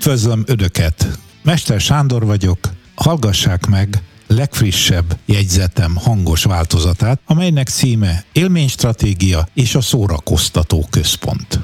Üdvözlöm Ödöket! Mester Sándor vagyok, hallgassák meg legfrissebb jegyzetem hangos változatát, amelynek címe Élménystratégia és a szórakoztató központ.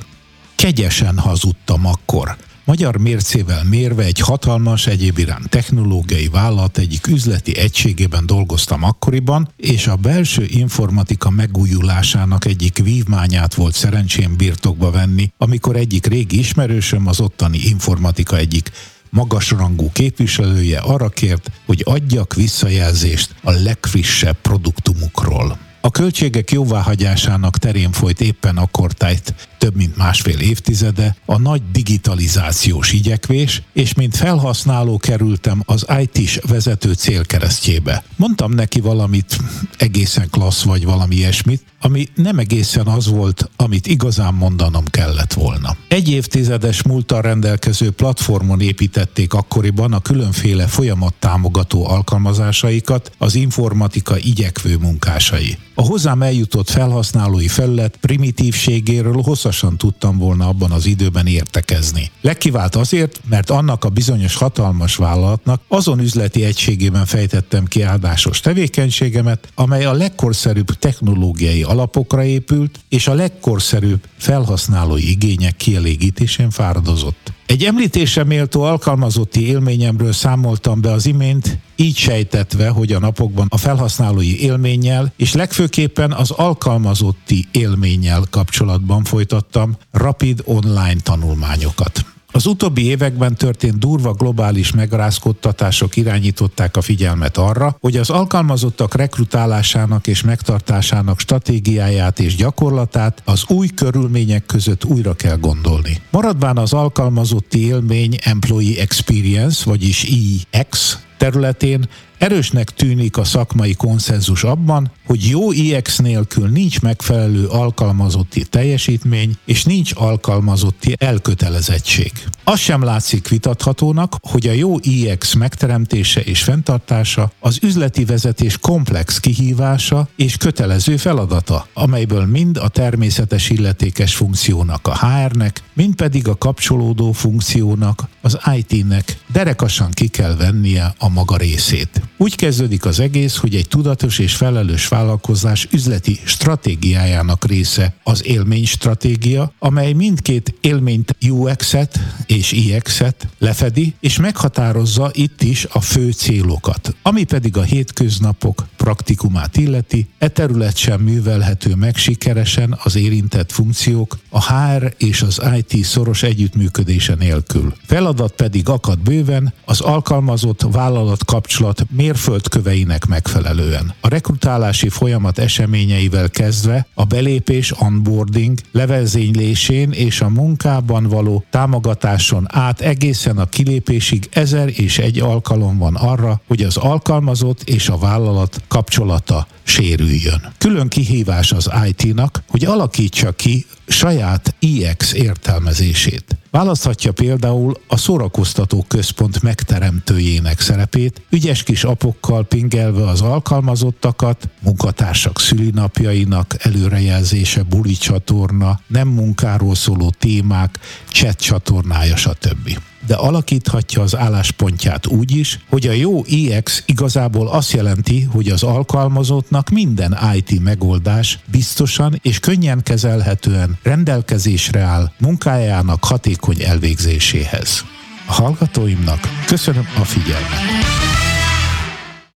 Kegyesen hazudtam akkor, Magyar mércével mérve egy hatalmas, egyéb iránt technológiai vállalat egyik üzleti egységében dolgoztam akkoriban, és a belső informatika megújulásának egyik vívmányát volt szerencsém birtokba venni, amikor egyik régi ismerősöm az ottani informatika egyik magasrangú képviselője arra kért, hogy adjak visszajelzést a legfrissebb produktumukról. A költségek jóváhagyásának terén folyt éppen akkor tájt több mint másfél évtizede a nagy digitalizációs igyekvés, és mint felhasználó kerültem az IT-s vezető célkeresztjébe. Mondtam neki valamit egészen klassz vagy valami ilyesmit, ami nem egészen az volt, amit igazán mondanom kellett volna. Egy évtizedes múltal rendelkező platformon építették akkoriban a különféle folyamat támogató alkalmazásaikat az informatika igyekvő munkásai. A hozzám eljutott felhasználói felület primitívségéről hosszasan tudtam volna abban az időben értekezni. Legkivált azért, mert annak a bizonyos hatalmas vállalatnak azon üzleti egységében fejtettem ki áldásos tevékenységemet, amely a legkorszerűbb technológiai alapokra épült, és a legkorszerűbb felhasználói igények kielégítésén fáradozott. Egy említése méltó alkalmazotti élményemről számoltam be az imént, így sejtetve, hogy a napokban a felhasználói élménnyel és legfőképpen az alkalmazotti élménnyel kapcsolatban folytattam rapid online tanulmányokat. Az utóbbi években történt durva globális megrázkodtatások irányították a figyelmet arra, hogy az alkalmazottak rekrutálásának és megtartásának stratégiáját és gyakorlatát az új körülmények között újra kell gondolni. Maradván az alkalmazotti élmény Employee Experience, vagyis EX területén Erősnek tűnik a szakmai konszenzus abban, hogy jó IX nélkül nincs megfelelő alkalmazotti teljesítmény, és nincs alkalmazotti elkötelezettség. Az sem látszik vitathatónak, hogy a jó IX megteremtése és fenntartása az üzleti vezetés komplex kihívása és kötelező feladata, amelyből mind a természetes illetékes funkciónak a HR-nek, mind pedig a kapcsolódó funkciónak, az IT-nek derekasan ki kell vennie a maga részét. Úgy kezdődik az egész, hogy egy tudatos és felelős vállalkozás üzleti stratégiájának része az élmény stratégia, amely mindkét élményt UX-et és IX-et lefedi, és meghatározza itt is a fő célokat. Ami pedig a hétköznapok praktikumát illeti, e terület sem művelhető meg sikeresen az érintett funkciók a HR és az IT szoros együttműködése nélkül. Feladat pedig akad bőven az alkalmazott vállalat kapcsolat mérföldköveinek megfelelően. A rekrutálási folyamat eseményeivel kezdve a belépés, onboarding, levezénylésén és a munkában való támogatáson át egészen a kilépésig ezer és egy alkalom van arra, hogy az alkalmazott és a vállalat kapcsolata sérüljön. Külön kihívás az IT-nak, hogy alakítsa ki saját IX értelmezését. Választhatja például a szórakoztató központ megteremtőjének szerepét, ügyes kis apokkal pingelve az alkalmazottakat, munkatársak szülinapjainak előrejelzése, buli csatorna, nem munkáról szóló témák, chat csatornája, stb de alakíthatja az álláspontját úgy is, hogy a jó EX igazából azt jelenti, hogy az alkalmazottnak minden IT megoldás biztosan és könnyen kezelhetően rendelkezésre áll munkájának hatékony elvégzéséhez. A hallgatóimnak köszönöm a figyelmet!